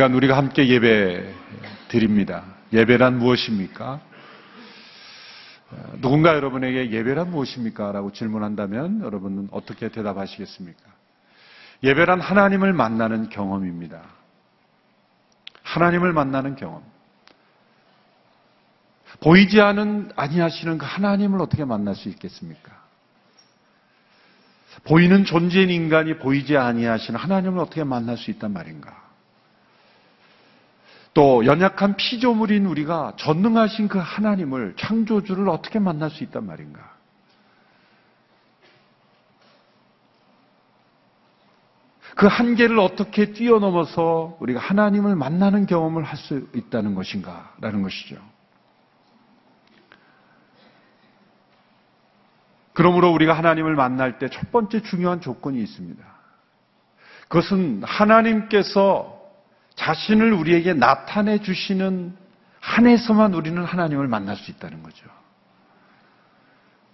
시간 우리가 함께 예배 드립니다. 예배란 무엇입니까? 누군가 여러분에게 예배란 무엇입니까? 라고 질문한다면 여러분은 어떻게 대답하시겠습니까? 예배란 하나님을 만나는 경험입니다. 하나님을 만나는 경험. 보이지 않은 아니하시는 그 하나님을 어떻게 만날 수 있겠습니까? 보이는 존재인 인간이 보이지 아니하시는 하나님을 어떻게 만날 수 있단 말인가? 또 연약한 피조물인 우리가 전능하신 그 하나님을 창조주를 어떻게 만날 수 있단 말인가? 그 한계를 어떻게 뛰어넘어서 우리가 하나님을 만나는 경험을 할 수 있다는 것인가? 라는 것이죠. 그러므로 우리가 하나님을 만날 때 첫 번째 중요한 조건이 있습니다. 그것은 하나님께서 자신을 우리에게 나타내 주시는 한에서만 우리는 하나님을 만날 수 있다는 거죠.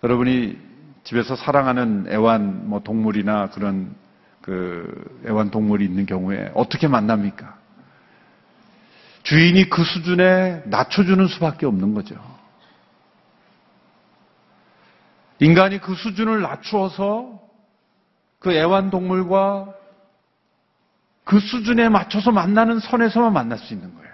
여러분이 집에서 사랑하는 애완 뭐 동물이나 그런 그 애완 동물이 있는 경우에 어떻게 만납니까? 주인이 그 수준에 낮춰주는 수밖에 없는 거죠. 인간이 그 수준을 낮추어서 그 애완동물과 그 수준에 맞춰서 만나는 선에서만 만날 수 있는 거예요.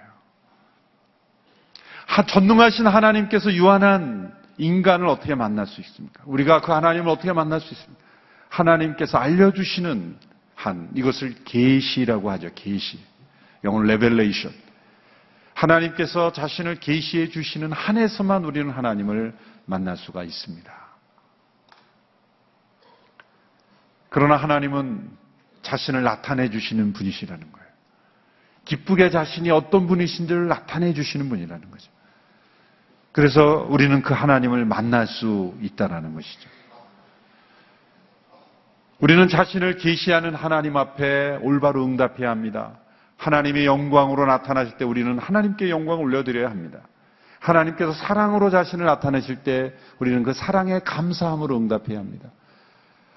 전능하신 하나님께서 유한한 인간을 어떻게 만날 수 있습니까? 우리가 그 하나님을 어떻게 만날 수 있습니까? 하나님께서 알려주시는 한 이것을 계시라고 하죠. 계시. 영어로 revelation. 하나님께서 자신을 계시해 주시는 한에서만 우리는 하나님을 만날 수가 있습니다. 그러나 하나님은 자신을 나타내 주시는 분이시라는 거예요. 기쁘게 자신이 어떤 분이신지를 나타내 주시는 분이라는 거죠. 그래서 우리는 그 하나님을 만날 수 있다라는 것이죠. 우리는 자신을 계시하는 하나님 앞에 올바로 응답해야 합니다. 하나님의 영광으로 나타나실 때 우리는 하나님께 영광을 올려드려야 합니다. 하나님께서 사랑으로 자신을 나타내실 때 우리는 그 사랑에 감사함으로 응답해야 합니다.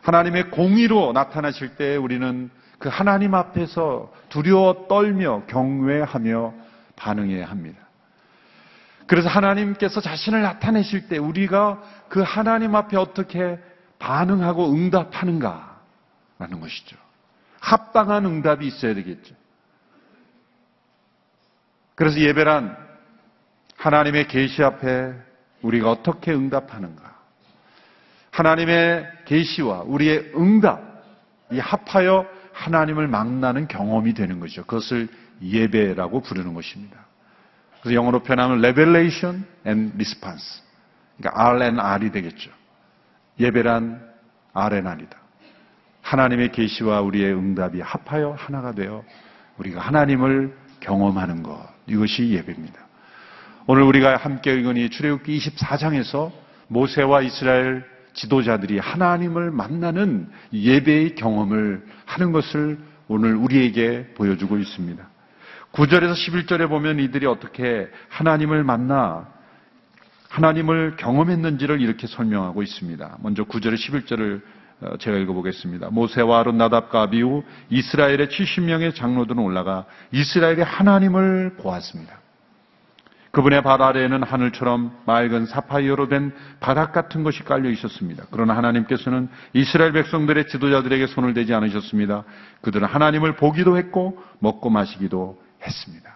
하나님의 공의로 나타나실 때 우리는 그 하나님 앞에서 두려워 떨며 경외하며 반응해야 합니다. 그래서 하나님께서 자신을 나타내실 때 우리가 그 하나님 앞에 어떻게 반응하고 응답하는가라는 것이죠. 합당한 응답이 있어야 되겠죠. 그래서 예배란 하나님의 계시 앞에 우리가 어떻게 응답하는가? 하나님의 계시와 우리의 응답 이 합하여 하나님을 만나는 경험이 되는 것이죠. 그것을 예배라고 부르는 것입니다. 그래서 영어로 표현하면 revelation and response. 그러니까 R and R이 되겠죠. 예배란 R and R이다. 하나님의 계시와 우리의 응답이 합하여 하나가 되어 우리가 하나님을 경험하는 것. 이것이 예배입니다. 오늘 우리가 함께 읽은 출애굽기 24장에서 모세와 이스라엘 지도자들이 하나님을 만나는 예배의 경험을 하는 것을 오늘 우리에게 보여주고 있습니다. 9절에서 11절에 보면 이들이 어떻게 하나님을 만나 하나님을 경험했는지를 이렇게 설명하고 있습니다. 먼저 9절에 11절을 어, 제가 읽어보겠습니다. 모세와 아론 나답과 아비우 이스라엘의 70명의 장로들은 올라가 이스라엘의 하나님을 보았습니다. 그분의 발 아래에는 하늘처럼 맑은 사파이어로 된 바닥 같은 것이 깔려 있었습니다. 그러나 하나님께서는 이스라엘 백성들의 지도자들에게 손을 대지 않으셨습니다. 그들은 하나님을 보기도 했고 먹고 마시기도 했습니다.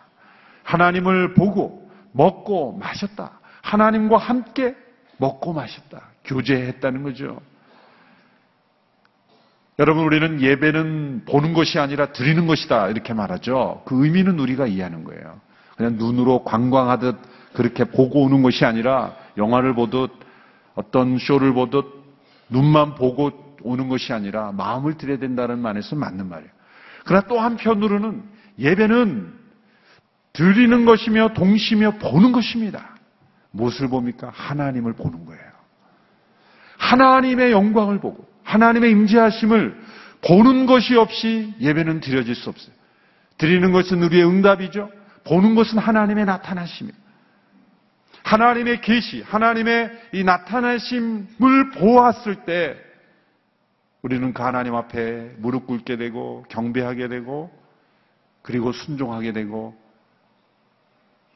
하나님을 보고 먹고 마셨다. 하나님과 함께 먹고 마셨다. 교제했다는 거죠. 여러분, 우리는 예배는 보는 것이 아니라 드리는 것이다. 이렇게 말하죠. 그 의미는 우리가 이해하는 거예요. 그냥 눈으로 관광하듯 그렇게 보고 오는 것이 아니라 영화를 보듯 어떤 쇼를 보듯 눈만 보고 오는 것이 아니라 마음을 들여야 된다는 말에서 맞는 말이에요. 그러나 또 한편으로는 예배는 드리는 것이며 동시며 보는 것입니다. 무엇을 봅니까? 하나님을 보는 거예요. 하나님의 영광을 보고 하나님의 임재하심을 보는 것이 없이 예배는 드려질 수 없어요. 드리는 것은 우리의 응답이죠. 보는 것은 하나님의 나타나심이에요. 하나님의 계시, 하나님의 이 나타나심을 보았을 때 우리는 그 하나님 앞에 무릎 꿇게 되고 경배하게 되고 그리고 순종하게 되고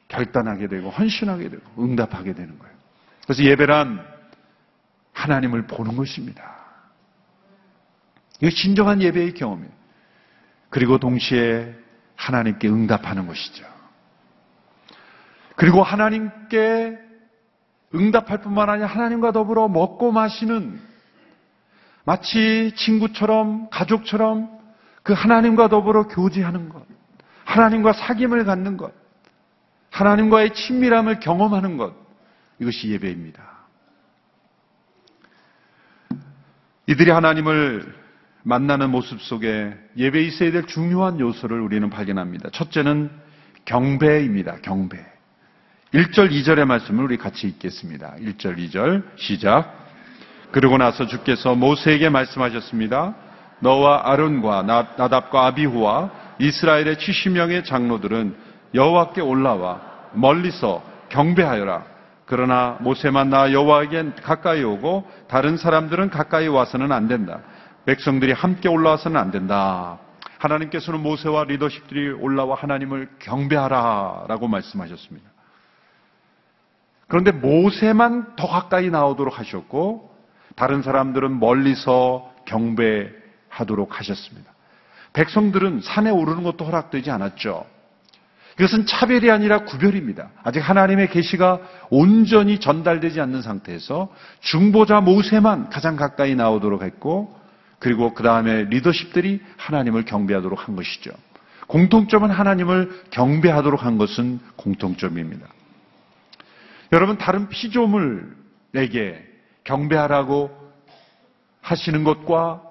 결단하게 되고 헌신하게 되고 응답하게 되는 거예요. 그래서 예배란 하나님을 보는 것입니다. 이거 진정한 예배의 경험이에요. 그리고 동시에 하나님께 응답하는 것이죠. 그리고 하나님께 응답할 뿐만 아니라 하나님과 더불어 먹고 마시는 마치 친구처럼 가족처럼 그 하나님과 더불어 교제하는 것, 하나님과 사귐을 갖는 것, 하나님과의 친밀함을 경험하는 것, 이것이 예배입니다. 이들이 하나님을 만나는 모습 속에 예배에 있어야 될 중요한 요소를 우리는 발견합니다. 첫째는 경배입니다. 경배. 1절, 2절의 말씀을 우리 같이 읽겠습니다. 1절, 2절 시작. 그러고 나서 주께서 모세에게 말씀하셨습니다. 너와 아론과 나답과 아비후와 이스라엘의 70명의 장로들은 여호와께 올라와 멀리서 경배하여라. 그러나 모세만 나 여호와에게 가까이 오고 다른 사람들은 가까이 와서는 안 된다. 백성들이 함께 올라와서는 안 된다. 하나님께서는 모세와 리더십들이 올라와 하나님을 경배하라라고 말씀하셨습니다. 그런데 모세만 더 가까이 나오도록 하셨고 다른 사람들은 멀리서 경배하도록 하셨습니다. 백성들은 산에 오르는 것도 허락되지 않았죠. 이것은 차별이 아니라 구별입니다. 아직 하나님의 계시가 온전히 전달되지 않는 상태에서 중보자 모세만 가장 가까이 나오도록 했고 그리고 그 다음에 리더십들이 하나님을 경배하도록 한 것이죠. 공통점은 하나님을 경배하도록 한 것은 공통점입니다. 여러분 다른 피조물에게 경배하라고 하시는 것과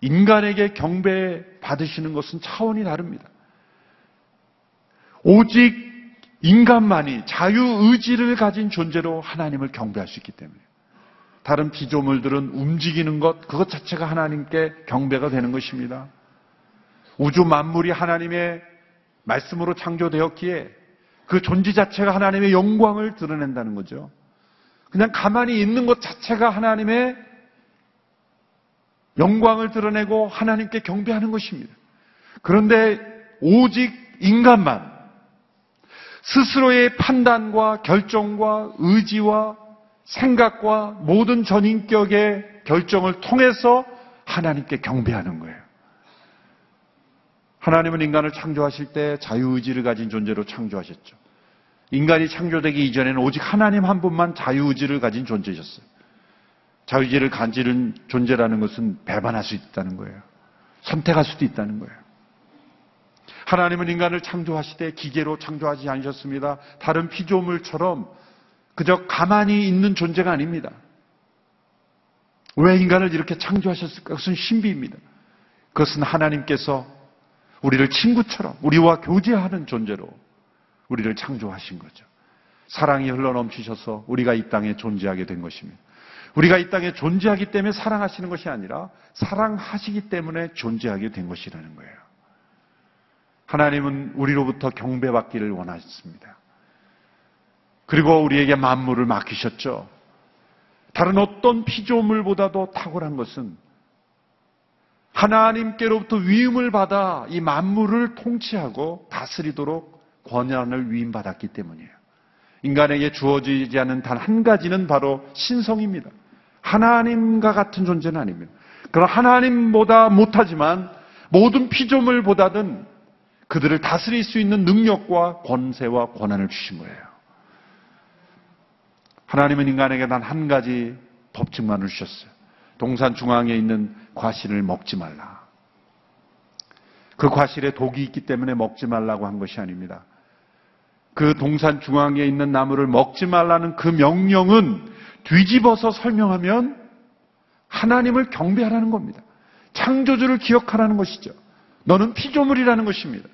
인간에게 경배 받으시는 것은 차원이 다릅니다. 오직 인간만이 자유 의지를 가진 존재로 하나님을 경배할 수 있기 때문에 다른 피조물들은 움직이는 것, 그것 자체가 하나님께 경배가 되는 것입니다. 우주 만물이 하나님의 말씀으로 창조되었기에 그 존재 자체가 하나님의 영광을 드러낸다는 거죠. 그냥 가만히 있는 것 자체가 하나님의 영광을 드러내고 하나님께 경배하는 것입니다. 그런데 오직 인간만 스스로의 판단과 결정과 의지와 생각과 모든 전인격의 결정을 통해서 하나님께 경배하는 거예요. 하나님은 인간을 창조하실 때 자유의지를 가진 존재로 창조하셨죠. 인간이 창조되기 이전에는 오직 하나님 한 분만 자유의지를 가진 존재셨어요. 자유의지를 가지는 존재라는 것은 배반할 수 있다는 거예요. 선택할 수도 있다는 거예요. 하나님은 인간을 창조하실 때 기계로 창조하지 않으셨습니다. 다른 피조물처럼 그저 가만히 있는 존재가 아닙니다. 왜 인간을 이렇게 창조하셨을까? 그것은 신비입니다. 그것은 하나님께서 우리를 친구처럼 우리와 교제하는 존재로 우리를 창조하신 거죠. 사랑이 흘러넘치셔서 우리가 이 땅에 존재하게 된 것입니다. 우리가 이 땅에 존재하기 때문에 사랑하시는 것이 아니라 사랑하시기 때문에 존재하게 된 것이라는 거예요. 하나님은 우리로부터 경배받기를 원하셨습니다. 그리고 우리에게 만물을 맡기셨죠. 다른 어떤 피조물보다도 탁월한 것은 하나님께로부터 위임을 받아 이 만물을 통치하고 다스리도록 권한을 위임받았기 때문이에요. 인간에게 주어지지 않은 단 한 가지는 바로 신성입니다. 하나님과 같은 존재는 아닙니다. 그럼 하나님보다 못하지만 모든 피조물보다는 그들을 다스릴 수 있는 능력과 권세와 권한을 주신 거예요. 하나님은 인간에게 단 한 가지 법칙만을 주셨어요. 동산 중앙에 있는 과실을 먹지 말라. 그 과실에 독이 있기 때문에 먹지 말라고 한 것이 아닙니다. 그 동산 중앙에 있는 나무를 먹지 말라는 그 명령은 뒤집어서 설명하면 하나님을 경배하라는 겁니다. 창조주를 기억하라는 것이죠. 너는 피조물이라는 것입니다.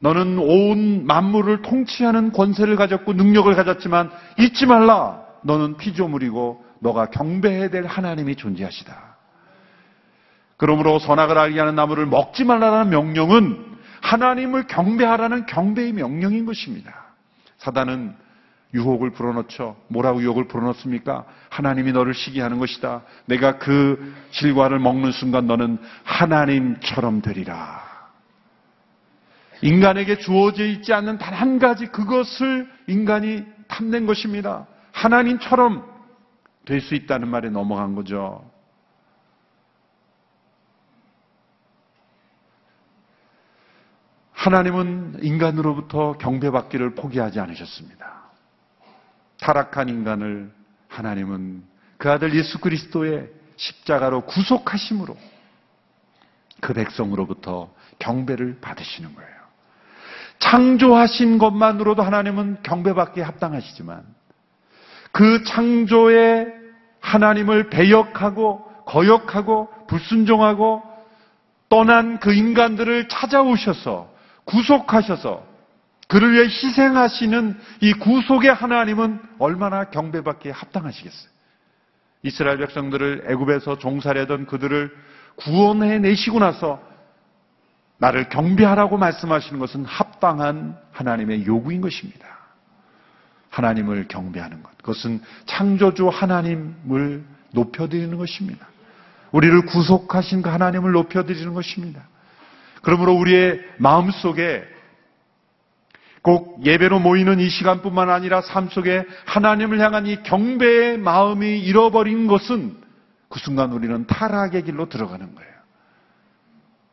너는 온 만물을 통치하는 권세를 가졌고 능력을 가졌지만 잊지 말라. 너는 피조물이고 너가 경배해야 될 하나님이 존재하시다. 그러므로 선악을 알게 하는 나무를 먹지 말라는 명령은 하나님을 경배하라는 경배의 명령인 것입니다. 사단은 유혹을 불어넣죠. 뭐라고 유혹을 불어넣습니까? 하나님이 너를 시기하는 것이다. 내가 그 실과를 먹는 순간 너는 하나님처럼 되리라. 인간에게 주어져 있지 않는 단 한 가지 그것을 인간이 탐낸 것입니다. 하나님처럼 될 수 있다는 말에 넘어간 거죠. 하나님은 인간으로부터 경배받기를 포기하지 않으셨습니다. 타락한 인간을 하나님은 그 아들 예수 그리스도의 십자가로 구속하심으로 그 백성으로부터 경배를 받으시는 거예요. 창조하신 것만으로도 하나님은 경배받기에 합당하시지만 그 창조의 하나님을 배역하고 거역하고 불순종하고 떠난 그 인간들을 찾아오셔서 구속하셔서 그를 위해 희생하시는 이 구속의 하나님은 얼마나 경배받기에 합당하시겠어요. 이스라엘 백성들을 애굽에서 종살이하던 그들을 구원해 내시고 나서 나를 경배하라고 말씀하시는 것은 합당한 하나님의 요구인 것입니다. 하나님을 경배하는 것. 그것은 창조주 하나님을 높여드리는 것입니다. 우리를 구속하신 그 하나님을 높여드리는 것입니다. 그러므로 우리의 마음 속에 꼭 예배로 모이는 이 시간뿐만 아니라 삶 속에 하나님을 향한 이 경배의 마음이 잃어버린 것은 그 순간 우리는 타락의 길로 들어가는 거예요.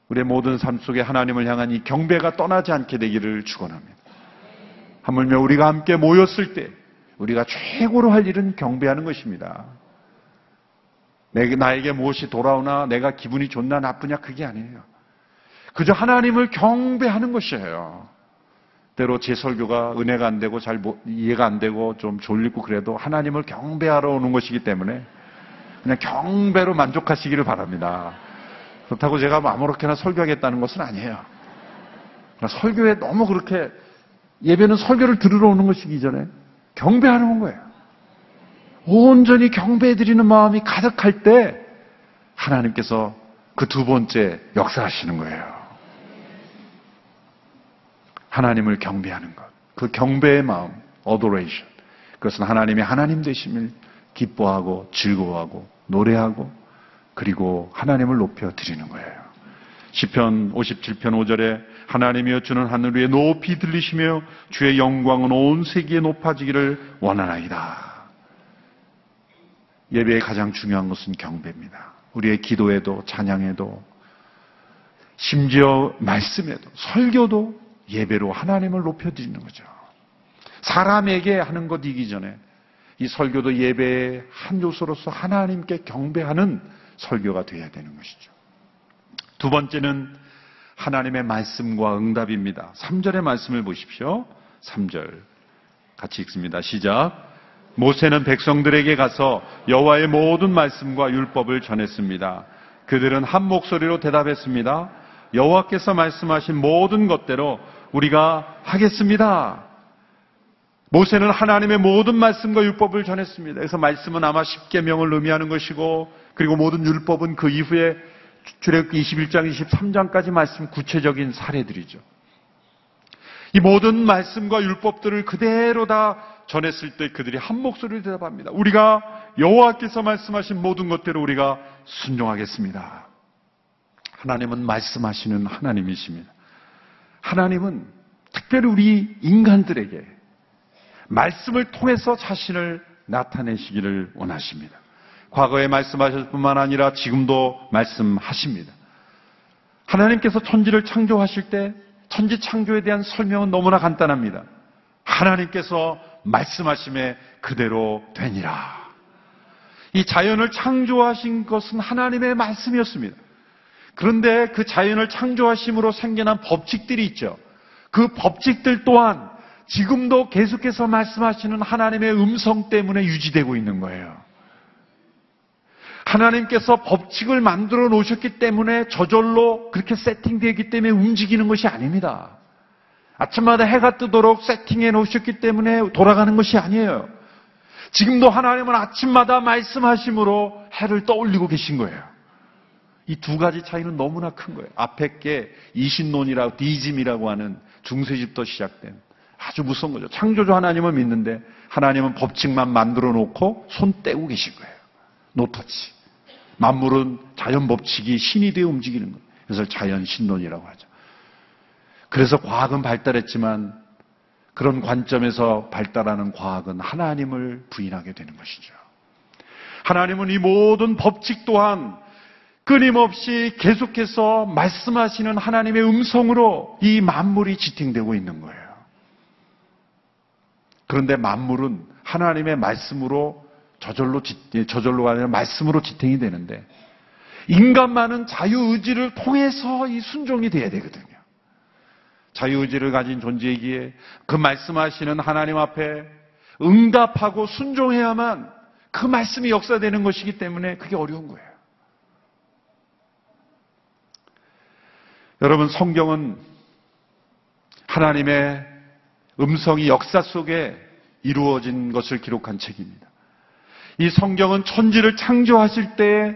우리의 모든 삶 속에 하나님을 향한 이 경배가 떠나지 않게 되기를 축원합니다. 하물며 우리가 함께 모였을 때 우리가 최고로 할 일은 경배하는 것입니다. 나에게 무엇이 돌아오나 내가 기분이 좋나 나쁘냐 그게 아니에요. 그저 하나님을 경배하는 것이에요. 때로 제 설교가 은혜가 안 되고 잘 이해가 안 되고 좀 졸리고 그래도 하나님을 경배하러 오는 것이기 때문에 그냥 경배로 만족하시기를 바랍니다. 그렇다고 제가 뭐 아무렇게나 설교하겠다는 것은 아니에요. 그러니까 설교에 너무 그렇게 예배는 설교를 들으러 오는 것이기 전에 경배하는 거예요. 온전히 경배해드리는 마음이 가득할 때 하나님께서 그 두 번째 역사하시는 거예요. 하나님을 경배하는 것. 그 경배의 마음, adoration. 그것은 하나님의 하나님 되심을 기뻐하고 즐거워하고 노래하고 그리고 하나님을 높여 드리는 거예요. 시편 57편 5절에 하나님이여 주는 하늘 위에 높이 들리시며 주의 영광은 온 세계에 높아지기를 원하나이다. 예배의 가장 중요한 것은 경배입니다. 우리의 기도에도 찬양에도 심지어 말씀에도 설교도 예배로 하나님을 높여드리는 거죠. 사람에게 하는 것 이기 전에 이 설교도 예배의 한 요소로서 하나님께 경배하는 설교가 되어야 되는 것이죠. 두 번째는 하나님의 말씀과 응답입니다. 3절의 말씀을 보십시오. 3절. 같이 읽습니다. 시작. 모세는 백성들에게 가서 여호와의 모든 말씀과 율법을 전했습니다. 그들은 한 목소리로 대답했습니다. 여호와께서 말씀하신 모든 것대로 우리가 하겠습니다. 모세는 하나님의 모든 말씀과 율법을 전했습니다. 그래서 말씀은 아마 10계명을 의미하는 것이고 그리고 모든 율법은 그 이후에 출애굽기 21장 23장까지 말씀 구체적인 사례들이죠. 이 모든 말씀과 율법들을 그대로 다 전했을 때 그들이 한 목소리를 대답합니다. 우리가 여호와께서 말씀하신 모든 것대로 우리가 순종하겠습니다. 하나님은 말씀하시는 하나님이십니다. 하나님은 특별히 우리 인간들에게 말씀을 통해서 자신을 나타내시기를 원하십니다. 과거에 말씀하셨을 뿐만 아니라 지금도 말씀하십니다. 하나님께서 천지를 창조하실 때 천지 창조에 대한 설명은 너무나 간단합니다. 하나님께서 말씀하심에 그대로 되니라. 이 자연을 창조하신 것은 하나님의 말씀이었습니다. 그런데 그 자연을 창조하심으로 생겨난 법칙들이 있죠. 그 법칙들 또한 지금도 계속해서 말씀하시는 하나님의 음성 때문에 유지되고 있는 거예요. 하나님께서 법칙을 만들어 놓으셨기 때문에 저절로 그렇게 세팅되기 때문에 움직이는 것이 아닙니다. 아침마다 해가 뜨도록 세팅해 놓으셨기 때문에 돌아가는 것이 아니에요. 지금도 하나님은 아침마다 말씀하심으로 해를 떠올리고 계신 거예요. 이 두 가지 차이는 너무나 큰 거예요. 앞에 게 이신론이라고 디즘이라고 하는 중세집도 시작된 아주 무서운 거죠. 창조주 하나님을 믿는데 하나님은 법칙만 만들어 놓고 손 떼고 계신 거예요. 노터치. 만물은 자연 법칙이 신이 되어 움직이는 거예요. 그래서 자연 신론이라고 하죠. 그래서 과학은 발달했지만 그런 관점에서 발달하는 과학은 하나님을 부인하게 되는 것이죠. 하나님은 이 모든 법칙 또한 끊임없이 계속해서 말씀하시는 하나님의 음성으로 이 만물이 지탱되고 있는 거예요. 그런데 만물은 하나님의 말씀으로 저절로, 예, 저절로가 아니라 말씀으로 지탱이 되는데 인간만은 자유의지를 통해서 이 순종이 돼야 되거든요. 자유의지를 가진 존재이기에 그 말씀하시는 하나님 앞에 응답하고 순종해야만 그 말씀이 역사되는 것이기 때문에 그게 어려운 거예요. 여러분, 성경은 하나님의 음성이 역사 속에 이루어진 것을 기록한 책입니다. 이 성경은 천지를 창조하실 때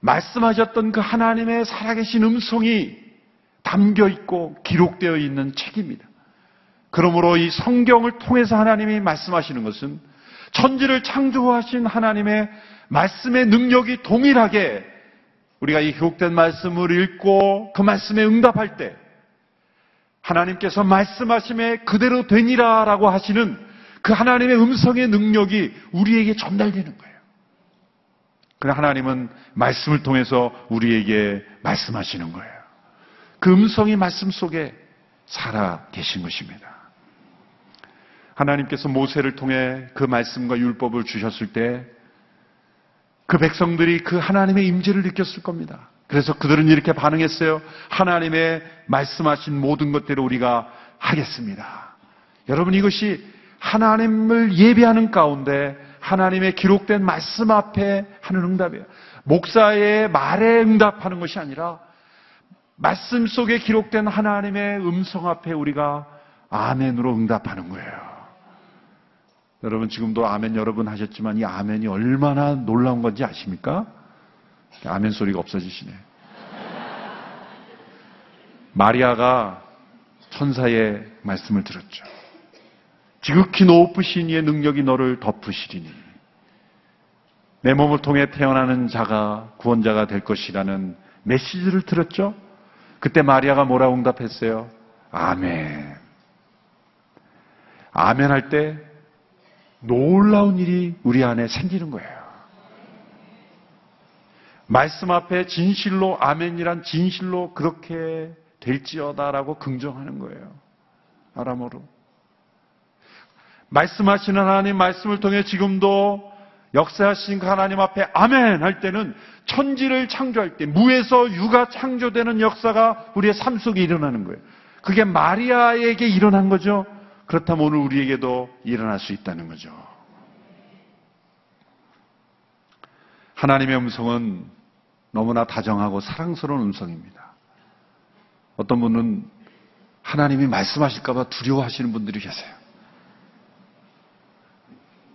말씀하셨던 그 하나님의 살아계신 음성이 담겨 있고 기록되어 있는 책입니다. 그러므로 이 성경을 통해서 하나님이 말씀하시는 것은 천지를 창조하신 하나님의 말씀의 능력이 동일하게 우리가 이 기록된 말씀을 읽고 그 말씀에 응답할 때 하나님께서 말씀하심에 그대로 되니라 라고 하시는 그 하나님의 음성의 능력이 우리에게 전달되는 거예요. 그래 하나님은 말씀을 통해서 우리에게 말씀하시는 거예요. 그 음성이 말씀 속에 살아 계신 것입니다. 하나님께서 모세를 통해 그 말씀과 율법을 주셨을 때 그 백성들이 그 하나님의 임재를 느꼈을 겁니다. 그래서 그들은 이렇게 반응했어요. 하나님의 말씀하신 모든 것대로 우리가 하겠습니다. 여러분 이것이 하나님을 예배하는 가운데 하나님의 기록된 말씀 앞에 하는 응답이에요. 목사의 말에 응답하는 것이 아니라 말씀 속에 기록된 하나님의 음성 앞에 우리가 아멘으로 응답하는 거예요. 여러분 지금도 아멘 여러 분 하셨지만 이 아멘이 얼마나 놀라운 건지 아십니까? 아멘 소리가 없어지시네. 마리아가 천사의 말씀을 들었죠. 지극히 높으신 이의 능력이 너를 덮으시리니 내 몸을 통해 태어나는 자가 구원자가 될 것이라는 메시지를 들었죠. 그때 마리아가 뭐라고 응답했어요? 아멘. 아멘 할 때 놀라운 일이 우리 안에 생기는 거예요. 말씀 앞에 진실로 아멘이란 진실로 그렇게 될지어다라고 긍정하는 거예요. 아람어로. 말씀하시는 하나님 말씀을 통해 지금도 역사하신 그 하나님 앞에 아멘 할 때는 천지를 창조할 때 무에서 유가 창조되는 역사가 우리의 삶 속에 일어나는 거예요. 그게 마리아에게 일어난 거죠. 그렇다면 오늘 우리에게도 일어날 수 있다는 거죠. 하나님의 음성은 너무나 다정하고 사랑스러운 음성입니다. 어떤 분은 하나님이 말씀하실까봐 두려워하시는 분들이 계세요.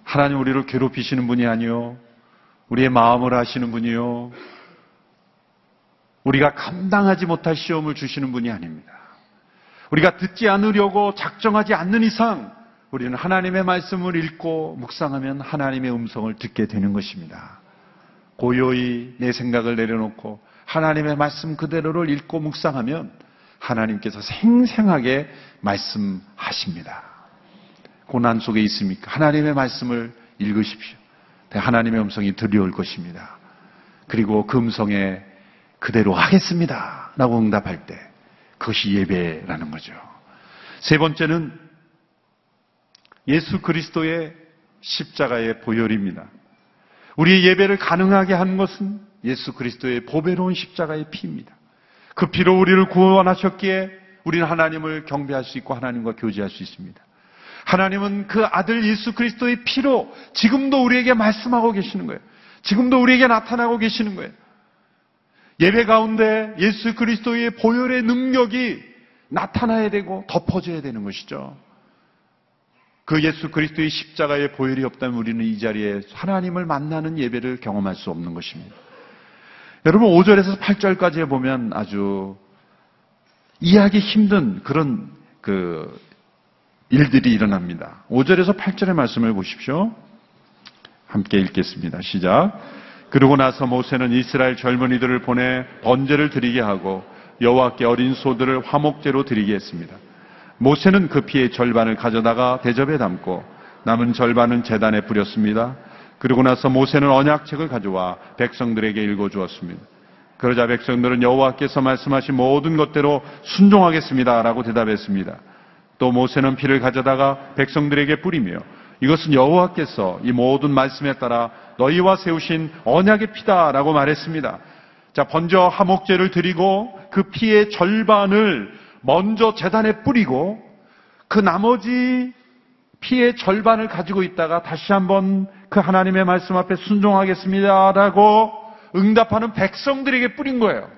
하나님 우리를 괴롭히시는 분이 아니요. 우리의 마음을 아시는 분이요. 우리가 감당하지 못할 시험을 주시는 분이 아닙니다. 우리가 듣지 않으려고 작정하지 않는 이상 우리는 하나님의 말씀을 읽고 묵상하면 하나님의 음성을 듣게 되는 것입니다. 고요히 내 생각을 내려놓고 하나님의 말씀 그대로를 읽고 묵상하면 하나님께서 생생하게 말씀하십니다. 고난 속에 있습니까? 하나님의 말씀을 읽으십시오. 하나님의 음성이 들려올 것입니다. 그리고 그 음성에 그대로 하겠습니다. 라고 응답할 때 그것이 예배라는 거죠. 세 번째는 예수 그리스도의 십자가의 보혈입니다. 우리의 예배를 가능하게 하는 것은 예수 그리스도의 보배로운 십자가의 피입니다. 그 피로 우리를 구원하셨기에 우리는 하나님을 경배할 수 있고 하나님과 교제할 수 있습니다. 하나님은 그 아들 예수 그리스도의 피로 지금도 우리에게 말씀하고 계시는 거예요. 지금도 우리에게 나타나고 계시는 거예요. 예배 가운데 예수 그리스도의 보혈의 능력이 나타나야 되고 덮어져야 되는 것이죠. 그 예수 그리스도의 십자가의 보혈이 없다면 우리는 이 자리에 하나님을 만나는 예배를 경험할 수 없는 것입니다. 여러분 5절에서 8절까지 보면 아주 이해하기 힘든 그런 그 일들이 일어납니다. 5절에서 8절의 말씀을 보십시오. 함께 읽겠습니다. 시작. 그러고 나서 모세는 이스라엘 젊은이들을 보내 번제를 드리게 하고 여호와께 어린 소들을 화목제로 드리게 했습니다. 모세는 그 피의 절반을 가져다가 대접에 담고 남은 절반은 재단에 뿌렸습니다. 그리고 나서 모세는 언약책을 가져와 백성들에게 읽어 주었습니다. 그러자 백성들은 여호와께서 말씀하신 모든 것대로 순종하겠습니다라고 대답했습니다. 또 모세는 피를 가져다가 백성들에게 뿌리며 이것은 여호와께서 이 모든 말씀에 따라 너희와 세우신 언약의 피다라고 말했습니다. 자, 먼저 화목제를 드리고 그 피의 절반을 먼저 재단에 뿌리고 그 나머지 피의 절반을 가지고 있다가 다시 한번 그 하나님의 말씀 앞에 순종하겠습니다라고 응답하는 백성들에게 뿌린 거예요.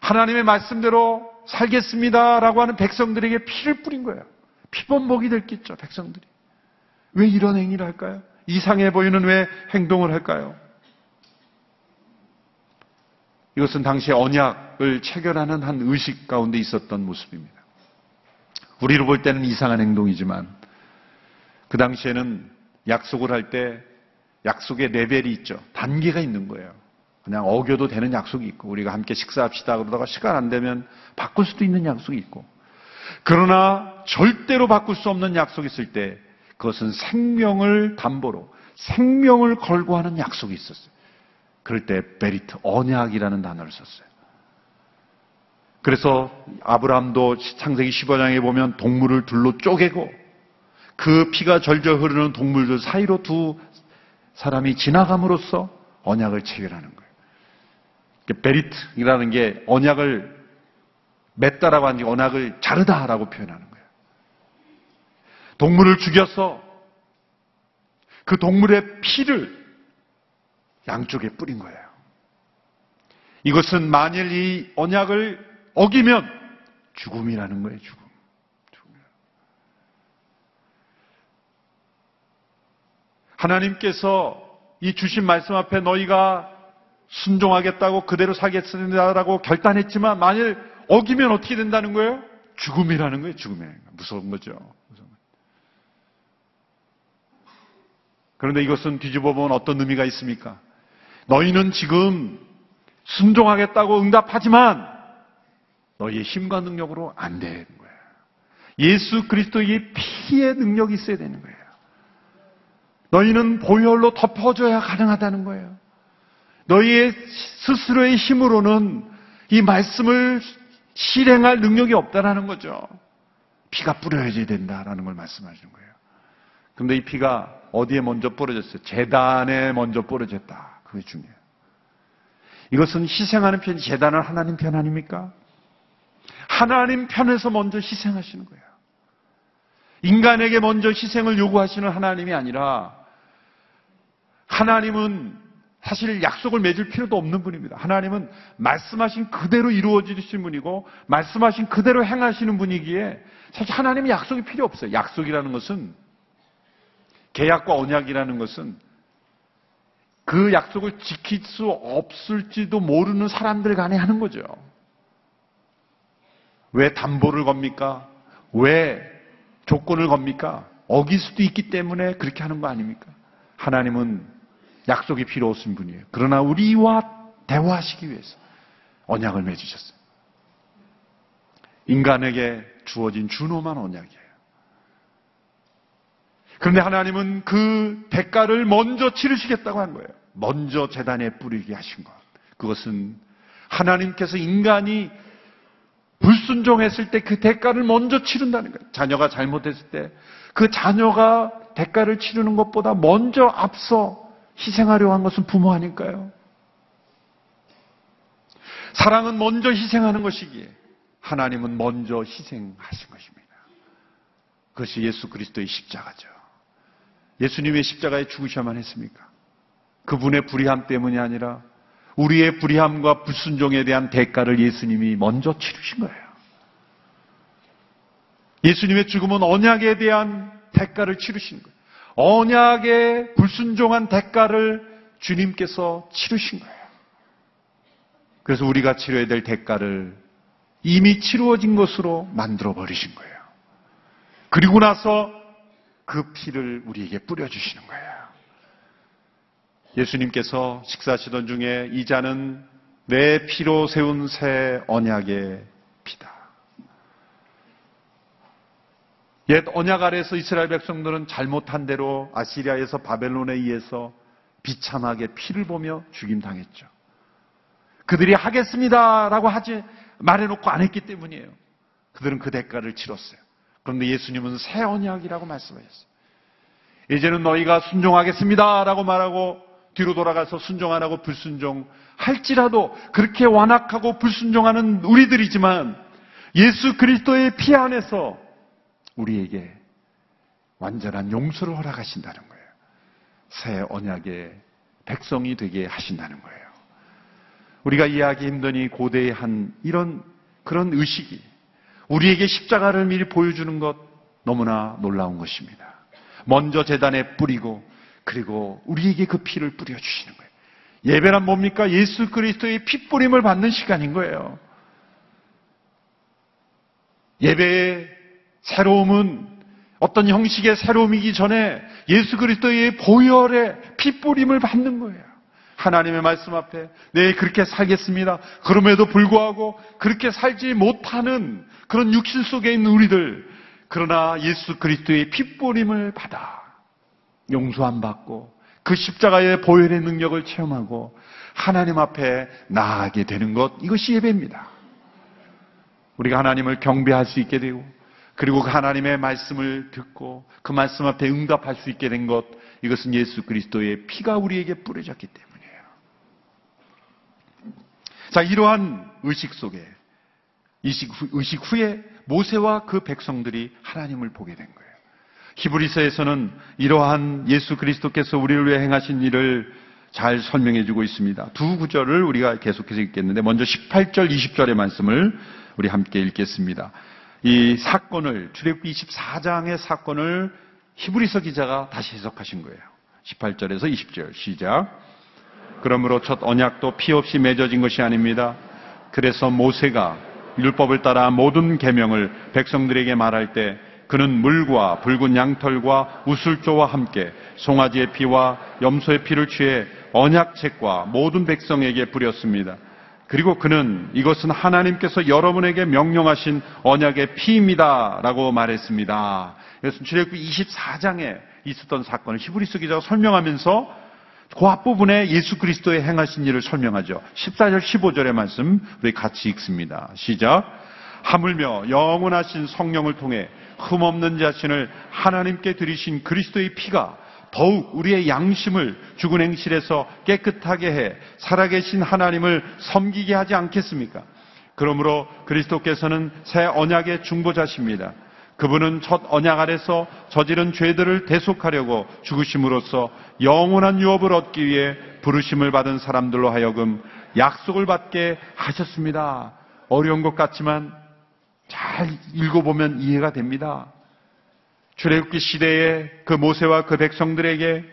하나님의 말씀대로 살겠습니다라고 하는 백성들에게 피를 뿌린 거예요. 피범벅이 됐겠죠, 백성들이. 왜 이런 행위를 할까요? 이상해 보이는 왜 행동을 할까요? 이것은 당시 언약을 체결하는 한 의식 가운데 있었던 모습입니다. 우리로 볼 때는 이상한 행동이지만 그 당시에는 약속을 할 때 약속의 레벨이 있죠. 단계가 있는 거예요. 그냥 어겨도 되는 약속이 있고 우리가 함께 식사합시다 그러다가 시간 안 되면 바꿀 수도 있는 약속이 있고 그러나 절대로 바꿀 수 없는 약속이 있을 때 그것은 생명을 담보로 생명을 걸고 하는 약속이 있었어요. 그럴 때 베리트 언약이라는 단어를 썼어요. 그래서 아브라함도 창세기 15장에 보면 동물을 둘로 쪼개고 그 피가 절절 흐르는 동물들 사이로 두 사람이 지나감으로써 언약을 체결하는 거예요. 베리트이라는 게 언약을 맺다라고 하는 게 언약을 자르다라고 표현하는 거예요. 동물을 죽여서 그 동물의 피를 양쪽에 뿌린 거예요. 이것은 만일 이 언약을 어기면 죽음이라는 거예요, 죽음. 하나님께서 이 주신 말씀 앞에 너희가 순종하겠다고 그대로 살겠습니다라고 결단했지만 만일 어기면 어떻게 된다는 거예요? 죽음이라는 거예요, 거예요. 무서운 거죠. 무서운 거죠. 그런데 이것은 뒤집어 보면 어떤 의미가 있습니까? 너희는 지금 순종하겠다고 응답하지만 너희의 힘과 능력으로 안 되는 거예요. 예수 그리스도의 피의 능력이 있어야 되는 거예요. 너희는 보혈로 덮어줘야 가능하다는 거예요. 너희의 스스로의 힘으로는 이 말씀을 실행할 능력이 없다라는 거죠. 피가 뿌려져야 된다라는 걸 말씀하시는 거예요. 근데 이 피가 어디에 먼저 뿌려졌어요? 재단에 먼저 뿌려졌다. 그게 중요해요. 이것은 희생하는 편이 재단은 하나님 편 아닙니까? 하나님 편에서 먼저 희생하시는 거예요. 인간에게 먼저 희생을 요구하시는 하나님이 아니라 하나님은 사실 약속을 맺을 필요도 없는 분입니다. 하나님은 말씀하신 그대로 이루어지신 분이고 말씀하신 그대로 행하시는 분이기에 사실 하나님의 약속이 필요 없어요. 약속이라는 것은 계약과 언약이라는 것은 그 약속을 지킬 수 없을지도 모르는 사람들 간에 하는 거죠. 왜 담보를 겁니까? 왜 조건을 겁니까? 어길 수도 있기 때문에 그렇게 하는 거 아닙니까? 하나님은 약속이 필요 없으신 분이에요. 그러나 우리와 대화하시기 위해서 언약을 맺으셨어요. 인간에게 주어진 준엄한 언약이에요. 그런데 하나님은 그 대가를 먼저 치르시겠다고 한 거예요. 먼저 재단에 뿌리게 하신 것. 그것은 하나님께서 인간이 불순종했을 때 그 대가를 먼저 치른다는 거예요. 자녀가 잘못했을 때 그 자녀가 대가를 치르는 것보다 먼저 앞서 희생하려 한 것은 부모 아닐까요? 사랑은 먼저 희생하는 것이기에 하나님은 먼저 희생하신 것입니다. 그것이 예수 그리스도의 십자가죠. 예수님의 십자가에 죽으셔야만 했습니까? 그분의 불의함 때문이 아니라 우리의 불의함과 불순종에 대한 대가를 예수님이 먼저 치르신 거예요. 예수님의 죽음은 언약에 대한 대가를 치르신 거예요. 언약의 불순종한 대가를 주님께서 치르신 거예요. 그래서 우리가 치러야 될 대가를 이미 치루어진 것으로 만들어 버리신 거예요. 그리고 나서 그 피를 우리에게 뿌려주시는 거예요. 예수님께서 식사하시던 중에 이 잔은 내 피로 세운 새 언약의 피다. 옛 언약 아래서 이스라엘 백성들은 잘못한 대로 아시리아에서 바벨론에 의해서 비참하게 피를 보며 죽임당했죠. 그들이 하겠습니다라고 하지 말해놓고 안 했기 때문이에요. 그들은 그 대가를 치렀어요. 그런데 예수님은 새 언약이라고 말씀하셨어요. 이제는 너희가 순종하겠습니다 라고 말하고 뒤로 돌아가서 순종 안 하고 불순종 할지라도 그렇게 완악하고 불순종하는 우리들이지만 예수 그리스도의 피 안에서 우리에게 완전한 용서를 허락하신다는 거예요. 새 언약의 백성이 되게 하신다는 거예요. 우리가 이해하기 이 고대의 한 이런 그런 의식이 우리에게 십자가를 미리 보여주는 것 너무나 놀라운 것입니다. 먼저 재단에 뿌리고 그리고 우리에게 그 피를 뿌려주시는 거예요. 예배란 뭡니까? 예수 그리스도의 피 뿌림을 받는 시간인 거예요. 예배의 새로움은 어떤 형식의 새로움이기 전에 예수 그리스도의 보혈의 피 뿌림을 받는 거예요. 하나님의 말씀 앞에 네 그렇게 살겠습니다. 그럼에도 불구하고 그렇게 살지 못하는 그런 육신 속에 있는 우리들 그러나 예수 그리스도의 피 뿌림을 받아 용서함 받고 그 십자가의 보혈의 능력을 체험하고 하나님 앞에 나아가게 되는 것 이것이 예배입니다. 우리가 하나님을 경배할 수 있게 되고 그리고 그 하나님의 말씀을 듣고 그 말씀 앞에 응답할 수 있게 된 것 이것은 예수 그리스도의 피가 우리에게 뿌려졌기 때문이에요. 자 이러한 의식 속에 의식, 후, 의식 후에 모세와 그 백성들이 하나님을 보게 된 거예요. 히브리서에서는 이러한 예수 그리스도께서 우리를 위해 행하신 일을 잘 설명해 주고 있습니다. 두 구절을 우리가 계속해서 읽겠는데 먼저 18절, 20절의 말씀을 우리 함께 읽겠습니다. 이 사건을 출애굽기 24장의 사건을 히브리서 기자가 다시 해석하신 거예요. 18절에서 20절 시작. 그러므로 첫 언약도 피 없이 맺어진 것이 아닙니다. 그래서 모세가 율법을 따라 모든 계명을 백성들에게 말할 때 그는 물과 붉은 양털과 우슬조와 함께 송아지의 피와 염소의 피를 취해 언약책과 모든 백성에게 뿌렸습니다. 그리고 그는 이것은 하나님께서 여러분에게 명령하신 언약의 피입니다. 라고 말했습니다. 그래서 출애굽기 24장에 있었던 사건을 히브리서 기자가 설명하면서 그 앞부분에 예수 그리스도의 행하신 일을 설명하죠. 14절 15절의 말씀 우리 같이 읽습니다. 시작. 하물며 영원하신 성령을 통해 흠없는 자신을 하나님께 드리신 그리스도의 피가 더욱 우리의 양심을 죽은 행실에서 깨끗하게 해 살아계신 하나님을 섬기게 하지 않겠습니까? 그러므로 그리스도께서는 새 언약의 중보자십니다. 그분은 첫 언약 아래서 저지른 죄들을 대속하려고 죽으심으로써 영원한 유업을 얻기 위해 부르심을 받은 사람들로 하여금 약속을 받게 하셨습니다. 어려운 것 같지만 잘 읽어보면 이해가 됩니다. 출애굽기 시대에 그 모세와 그 백성들에게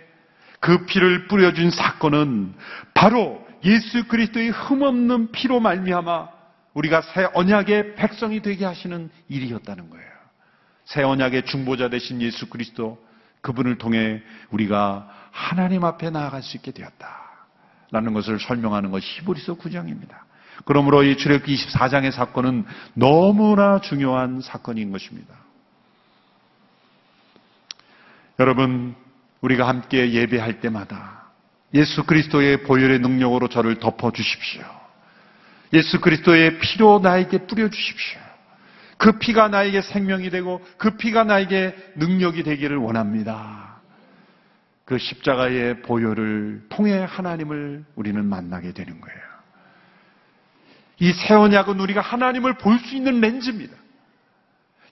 그 피를 뿌려준 사건은 바로 예수 그리스도의 흠없는 피로 말미암아 우리가 새 언약의 백성이 되게 하시는 일이었다는 거예요. 새 언약의 중보자 되신 예수 그리스도 그분을 통해 우리가 하나님 앞에 나아갈 수 있게 되었다 라는 것을 설명하는 것이 히브리서 9장입니다. 그러므로 이 출애굽기 24장의 사건은 너무나 중요한 사건인 것입니다. 여러분, 우리가 함께 예배할 때마다 예수 그리스도의 보혈의 능력으로 저를 덮어 주십시오. 예수 그리스도의 피로 나에게 뿌려 주십시오. 그 피가 나에게 생명이 되고 그 피가 나에게 능력이 되기를 원합니다. 그 십자가의 보혈을 통해 하나님을 우리는 만나게 되는 거예요. 이 새 언약은 우리가 하나님을 볼 수 있는 렌즈입니다.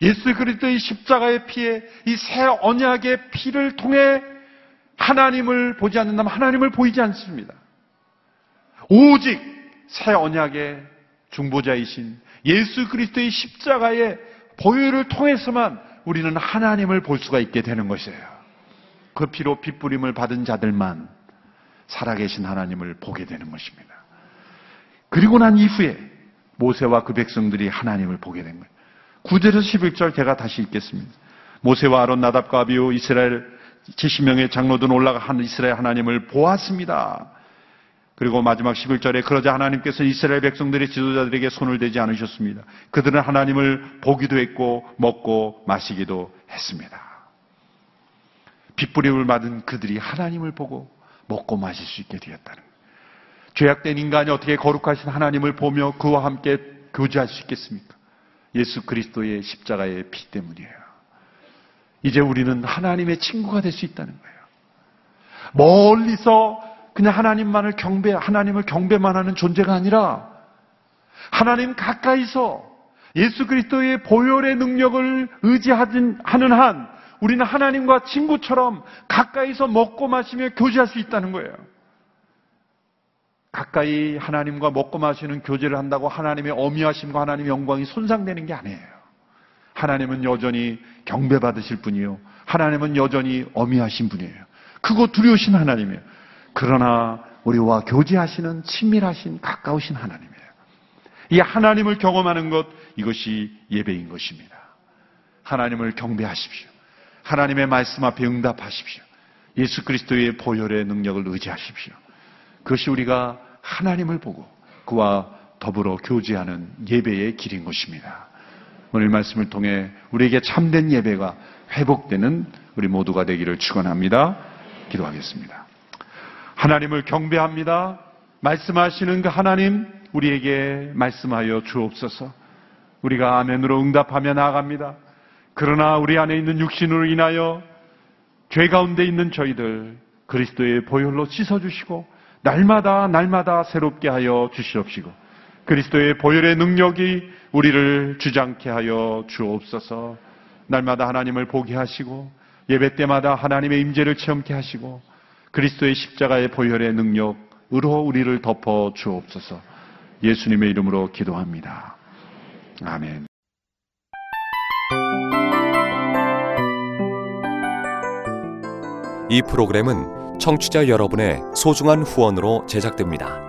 예수 그리스도의 십자가의 피에 이 새 언약의 피를 통해 하나님을 보지 않는다면 하나님을 보이지 않습니다. 오직 새 언약의 중보자이신 예수 그리스도의 십자가의 보혈을 통해서만 우리는 하나님을 볼 수가 있게 되는 것이에요. 그 피로 핏부림을 받은 자들만 살아계신 하나님을 보게 되는 것입니다. 그리고 난 이후에 모세와 그 백성들이 하나님을 보게 된 거예요. 9절에서 11절 제가 다시 읽겠습니다. 모세와 아론 나답과 아비오 이스라엘 70명의 장로들 올라가 한 이스라엘 하나님을 보았습니다. 그리고 마지막 11절에 그러자 하나님께서 이스라엘 백성들의 지도자들에게 손을 대지 않으셨습니다. 그들은 하나님을 보기도 했고 먹고 마시기도 했습니다. 빗부림을 맞은 그들이 하나님을 보고 먹고 마실 수 있게 되었다는 거예요. 죄악된 인간이 어떻게 거룩하신 하나님을 보며 그와 함께 교제할 수 있겠습니까? 예수 그리스도의 십자가의 피 때문이에요. 이제 우리는 하나님의 친구가 될 수 있다는 거예요. 멀리서 그냥 하나님만을 경배, 하나님을 경배만 하는 존재가 아니라 하나님 가까이서 예수 그리스도의 보혈의 능력을 의지하는 한 우리는 하나님과 친구처럼 가까이서 먹고 마시며 교제할 수 있다는 거예요. 가까이 하나님과 먹고 마시는 교제를 한다고 하나님의 어미하심과 하나님의 영광이 손상되는 게 아니에요. 하나님은 여전히 경배받으실 분이요. 하나님은 여전히 어미하신 분이에요. 크고 두려우신 하나님이에요. 그러나 우리와 교제하시는 친밀하신 가까우신 하나님이에요. 이 하나님을 경험하는 것 이것이 예배인 것입니다. 하나님을 경배하십시오. 하나님의 말씀 앞에 응답하십시오. 예수 그리스도의 보혈의 능력을 의지하십시오. 그것이 우리가 하나님을 보고 그와 더불어 교제하는 예배의 길인 것입니다. 오늘 말씀을 통해 우리에게 참된 예배가 회복되는 우리 모두가 되기를 축원합니다. 기도하겠습니다. 하나님을 경배합니다. 말씀하시는 그 하나님 우리에게 말씀하여 주옵소서. 우리가 아멘으로 응답하며 나아갑니다. 그러나 우리 안에 있는 육신으로 인하여 죄 가운데 있는 저희들 그리스도의 보혈로 씻어주시고 날마다 날마다 새롭게 하여 주시옵시고 그리스도의 보혈의 능력이 우리를 주장케 하여 주옵소서 날마다 하나님을 보게 하시고 예배 때마다 하나님의 임재를 체험케 하시고 그리스도의 십자가의 보혈의 능력으로 우리를 덮어 주옵소서 예수님의 이름으로 기도합니다. 아멘. 이 프로그램은 청취자 여러분의 소중한 후원으로 제작됩니다.